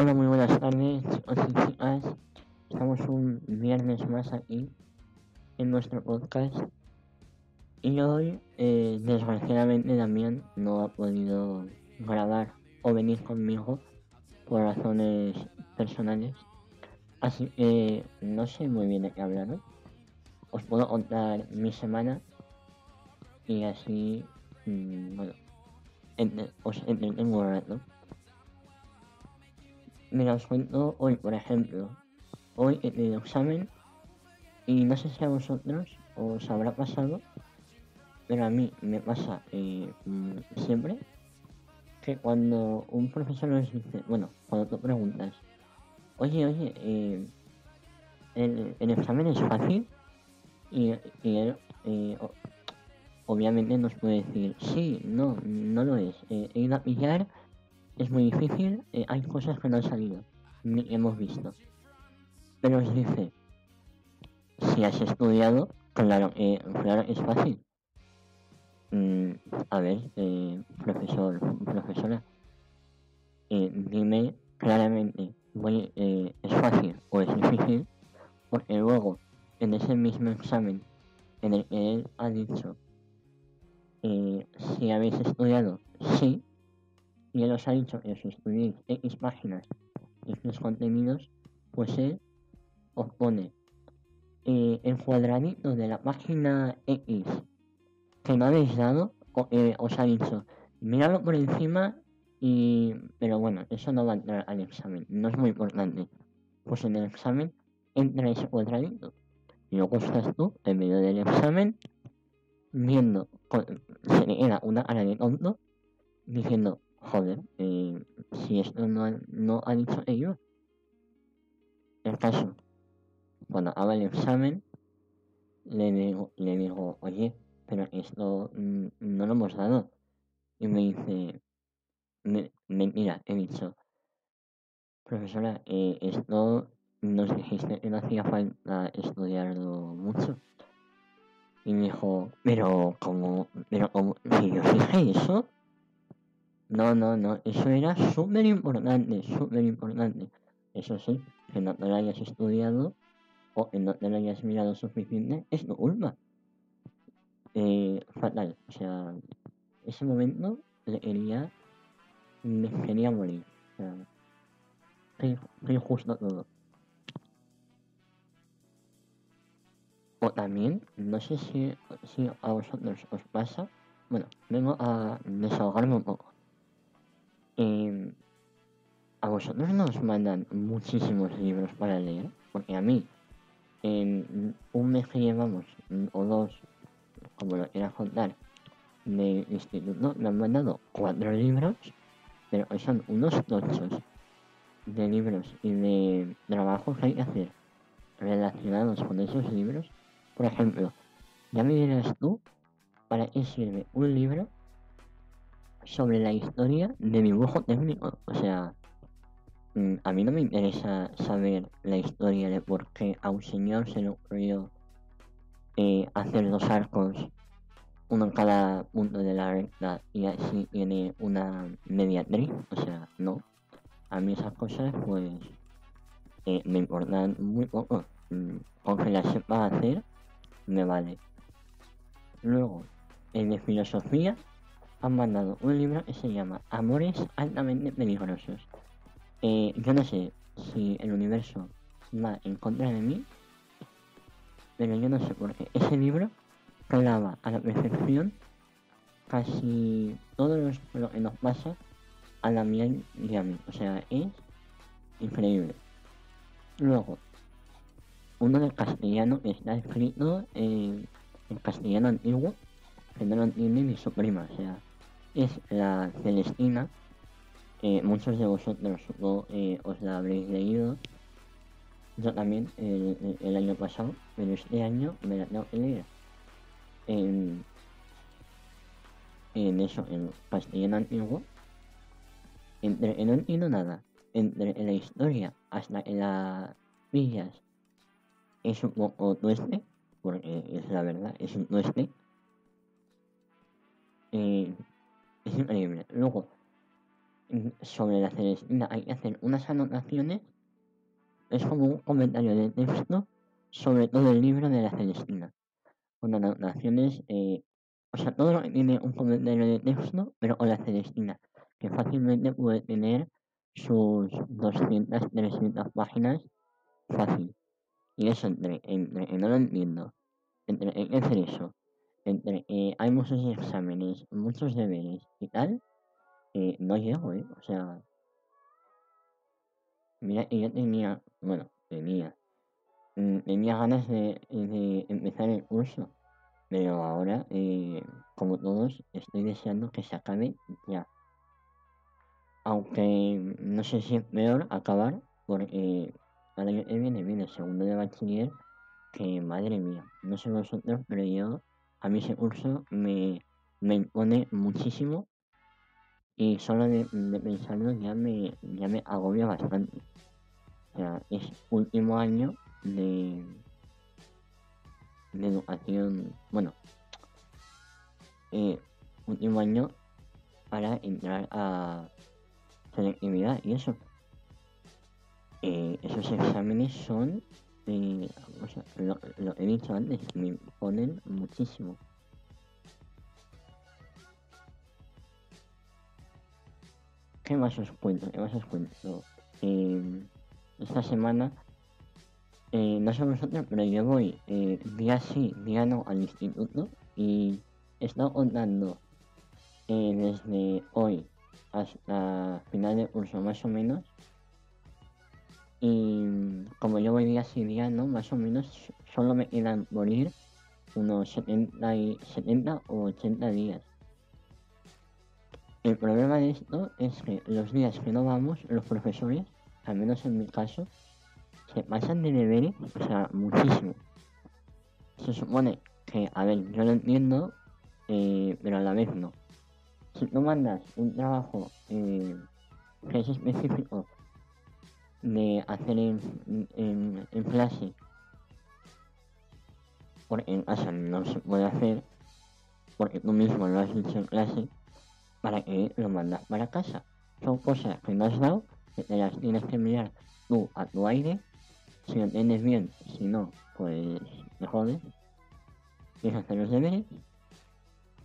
Hola, muy buenas tardes, chicos y chicas. Estamos un viernes más aquí en nuestro podcast. Y hoy, eh, desgraciadamente, también no ha podido grabar o venir conmigo por razones personales. Así que no sé muy bien de qué hablar. Os puedo contar mi semana y así, mm, bueno, os entretengo un rato. Mira, os cuento hoy, por ejemplo, hoy he tenido examen y no sé si a vosotros os habrá pasado, pero a mí me pasa eh, mm, siempre que cuando un profesor nos dice, bueno, cuando tú preguntas, oye, oye, eh, el, el examen es fácil y, y él eh, obviamente nos puede decir, sí, no, no lo es, eh, he ido a pillar, es muy difícil, eh, hay cosas que no han salido, ni hemos visto. Pero os dice, si has estudiado, claro, eh, claro, es fácil. Mm, a ver, eh, profesor, profesora, eh, dime claramente, eh, es fácil o es difícil, porque luego, en ese mismo examen en el que él ha dicho, si habéis estudiado, sí, y él os ha dicho que si estudiéis X páginas X contenidos, pues él os pone eh, el cuadradito de la página X que no habéis dado, eh, os ha dicho, miradlo por encima y... Pero bueno, eso no va a entrar al examen, no es muy importante. Pues en el examen entra ese cuadradito. Y luego estás tú, en medio del examen, viendo, con- se le queda una cara de tonto, diciendo, joder, eh, si esto no, ha- no ha dicho ello. El caso, cuando haga el examen, le digo, le digo, oye, pero esto mm, no lo hemos dado. Y me dice, "Me- mentira, he dicho, profesora, eh, esto nos dijiste que no hacía falta estudiarlo mucho. Y me dijo, pero como, pero como, si yo dije eso, no, no, no, eso era súper importante, súper importante. Eso sí, que no te lo hayas estudiado o que no te lo hayas mirado suficiente, es tu culpa. Eh, fatal, o sea, ese momento le quería, me quería morir. O injusto todo. O también, no sé si, si a vosotros os pasa, bueno, vengo a desahogarme un poco. Em, a vosotros no os mandan muchísimos libros para leer, porque a mí, en un mes que llevamos, mm, o dos, como lo quieras contar, de instituto, me han mandado cuatro libros, pero son unos tochos de libros y de trabajos que hay que hacer relacionados con esos libros. Por ejemplo, ya me dirás tú para qué sirve un libro sobre la historia de dibujo técnico. O sea, mm, a mí no me interesa saber la historia de por qué a un señor se le ocurrió eh, hacer dos arcos, uno en cada punto de la recta y así tiene una mediatriz. O sea, no. A mí esas cosas, pues, eh, me importan muy poco. Mm, Con que las sepa hacer, me vale. Luego, en de filosofía, han mandado un libro que se llama Amores altamente peligrosos. Eh, yo no sé si el universo va en contra de mí, pero yo no sé por qué. Ese libro clava a la perfección casi todo lo que nos pasa a la miel y a mí. O sea, es increíble. Luego, uno del castellano está escrito en, en castellano antiguo, que no lo entiende ni su prima. O sea, es la Celestina. eh, muchos de vosotros supongo, eh, os la habréis leído. Yo también el, año pasado, pero este año me la tengo que leer. En, en eso, en castellano antiguo. Entre que no entiendo nada, entre la historia hasta que la pillas es un poco tueste, porque es la verdad, es un tueste. Eh, es increíble. Luego, sobre la Celestina hay que hacer unas anotaciones. Es como un comentario de texto sobre todo el libro de la Celestina. Con anotaciones, eh, o sea, todo lo que tiene un comentario de texto, pero con la Celestina, que fácilmente puede tener sus 200, 300 páginas fácil. Y eso entre, no lo entiendo, entre hay que hacer eso, entre eh, hay muchos exámenes, muchos deberes y tal, eh, no llego, ¿eh? O sea, mira, yo tenía, bueno, tenía, mm, tenía ganas de, de empezar el curso, pero ahora, eh, como todos, estoy deseando que se acabe ya. Aunque no sé si es peor acabar, porque que viene viene segundo de bachiller, que madre mía, no sé vosotros, pero yo, a mí ese curso me, me impone muchísimo y solo de, pensarlo ya me, ya me agobia bastante. O sea, es último año de, de educación, bueno, eh, último año para entrar a selectividad y eso. Eh, esos exámenes son, eh, o lo, he dicho antes, me ponen muchísimo. ¿Qué más os cuento? ¿Qué más os cuento? Eh, esta semana, eh, no sé vosotros, pero yo voy eh, día sí, día no al instituto y he estado contando eh, desde hoy hasta final de curso más o menos. Y como yo voy día sí, día no, más o menos solo me quedan morir unos 70, y, 70 o 80 días. El problema de esto es que los días que no vamos, los profesores, al menos en mi caso, se pasan de deberes, o sea, muchísimo. Se supone que, a ver, yo lo entiendo, eh, pero a la vez no. Si tú mandas un trabajo eh, que es específico de hacer en, en, en clase, porque en casa no se puede hacer, porque tú mismo lo has dicho en clase, para que lo mandas para casa. Son cosas que no has dado, que te las tienes que mirar tú a tu aire. Si lo entiendes bien, si no, pues me jodes. Tienes hacer los deberes.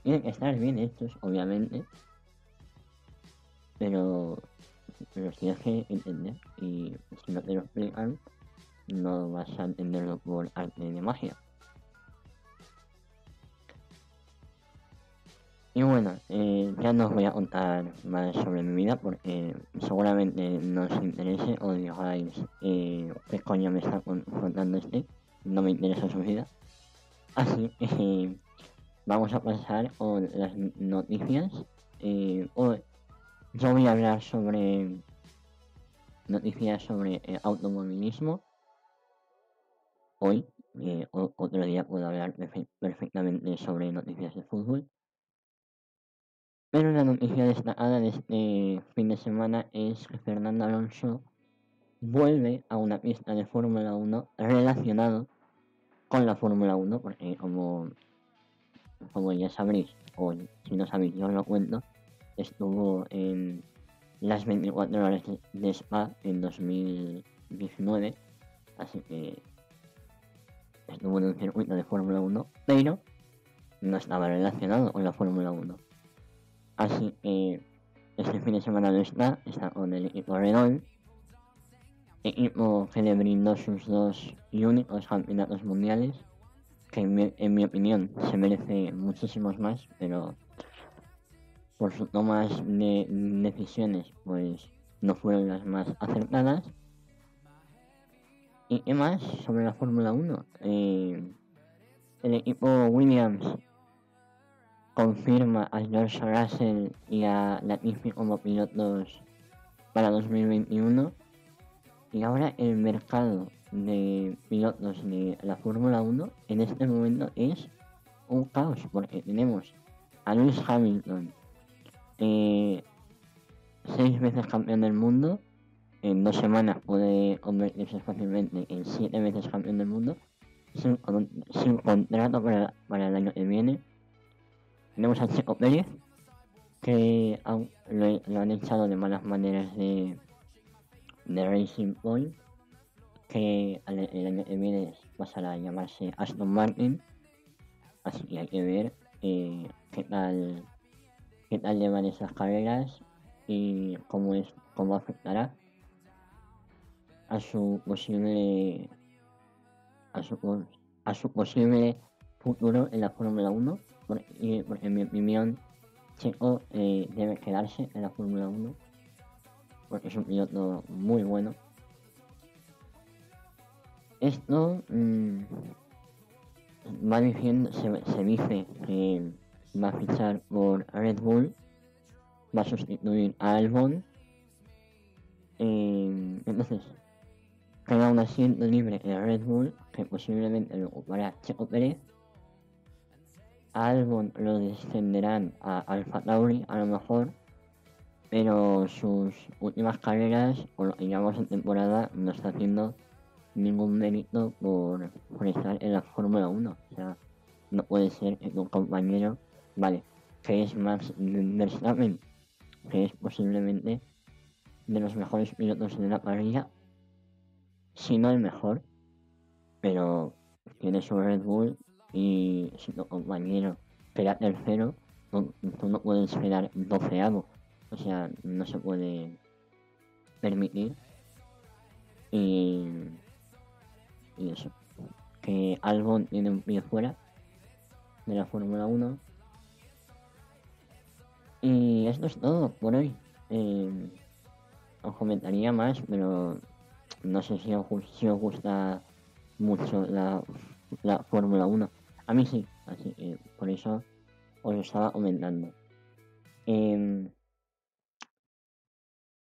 Tienen que estar bien hechos, obviamente. Pero tienes que entender. Y si no te lo explican, no vas a entenderlo por arte de magia. Y bueno, eh, ya no os voy a contar más sobre mi vida porque seguramente no os interese o digáis eh, qué coño me está contando este, no me interesa su vida. Así que vamos a pasar con las noticias. Eh, hoy yo voy a hablar sobre noticias sobre eh, automovilismo. Hoy, eh, otro día puedo hablar perfectamente sobre noticias de fútbol. Pero la noticia destacada de este fin de semana es que Fernando Alonso vuelve a una pista de Fórmula 1 relacionado con la Fórmula 1, porque como, como ya sabréis, o si no sabéis, yo os lo cuento, estuvo en las 24 horas de Spa en 2019, así que estuvo en un circuito de Fórmula 1, pero no estaba relacionado con la Fórmula 1. Así que este fin de semana no está, está con el equipo Renault, equipo que le brindó sus dos y únicos campeonatos mundiales, que en mi, en mi opinión se merece muchísimos más, pero por sus tomas de decisiones pues no fueron las más acertadas. ¿Y qué más sobre la Fórmula 1? Eh, el equipo Williams confirma a George Russell y a Latifi como pilotos para 2021. Y ahora el mercado de pilotos de la Fórmula 1 en este momento es un caos porque tenemos a Lewis Hamilton, eh, seis veces campeón del mundo, en dos semanas puede convertirse fácilmente en siete veces campeón del mundo, sin, contrato para, para el año que viene. Tenemos a Checo Pérez, que lo, han echado de malas maneras de, de Racing Point, que el año que viene pasará a llamarse Aston Martin, así que hay que ver eh, qué tal qué tal llevan esas carreras y cómo es cómo afectará a su posible a su, a su posible futuro en la Fórmula 1 porque, porque en mi opinión Checo eh, debe quedarse en la Fórmula 1 porque es un piloto muy bueno. Esto mmm, va diciendo, se, dice que va a fichar por Red Bull, va a sustituir a Albon. Eh, entonces, queda un asiento libre en Red Bull que posiblemente lo ocupará Checo Pérez Albon lo descenderán a Alfa Tauri a lo mejor, pero sus últimas carreras, o lo que llamamos en temporada, no está haciendo ningún mérito por, estar en la Fórmula 1. O sea, no puede ser que un compañero, vale, que es Max Verstappen, que es posiblemente de los mejores pilotos de la parrilla, si no el mejor, pero tiene su Red Bull y si compañero espera tercero, tú, no puedes esperar doceavo. O sea, no se puede permitir. Y, eso. Que Albon tiene un pie fuera de la Fórmula 1. Y esto es todo por hoy. Eh, os comentaría más, pero no sé si os, si os gusta mucho la, la Fórmula 1. A mí sí, así que por eso os estaba comentando. Em,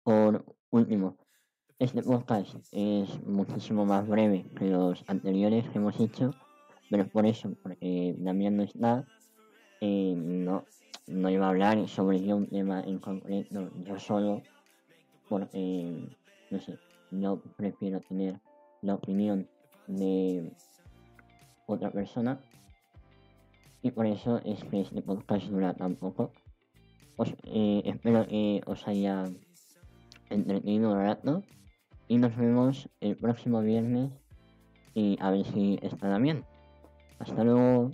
por último, este podcast es muchísimo más breve que los anteriores que hemos hecho, pero por eso, porque Damián no está, eh, no, no iba a hablar sobre un tema en concreto, yo solo, porque, no sé, yo prefiero tener la opinión de otra persona y por eso es que este podcast dura tan poco. Eh, espero que os haya entretenido un rato y nos vemos el próximo viernes y a ver si estará bien. Hasta luego.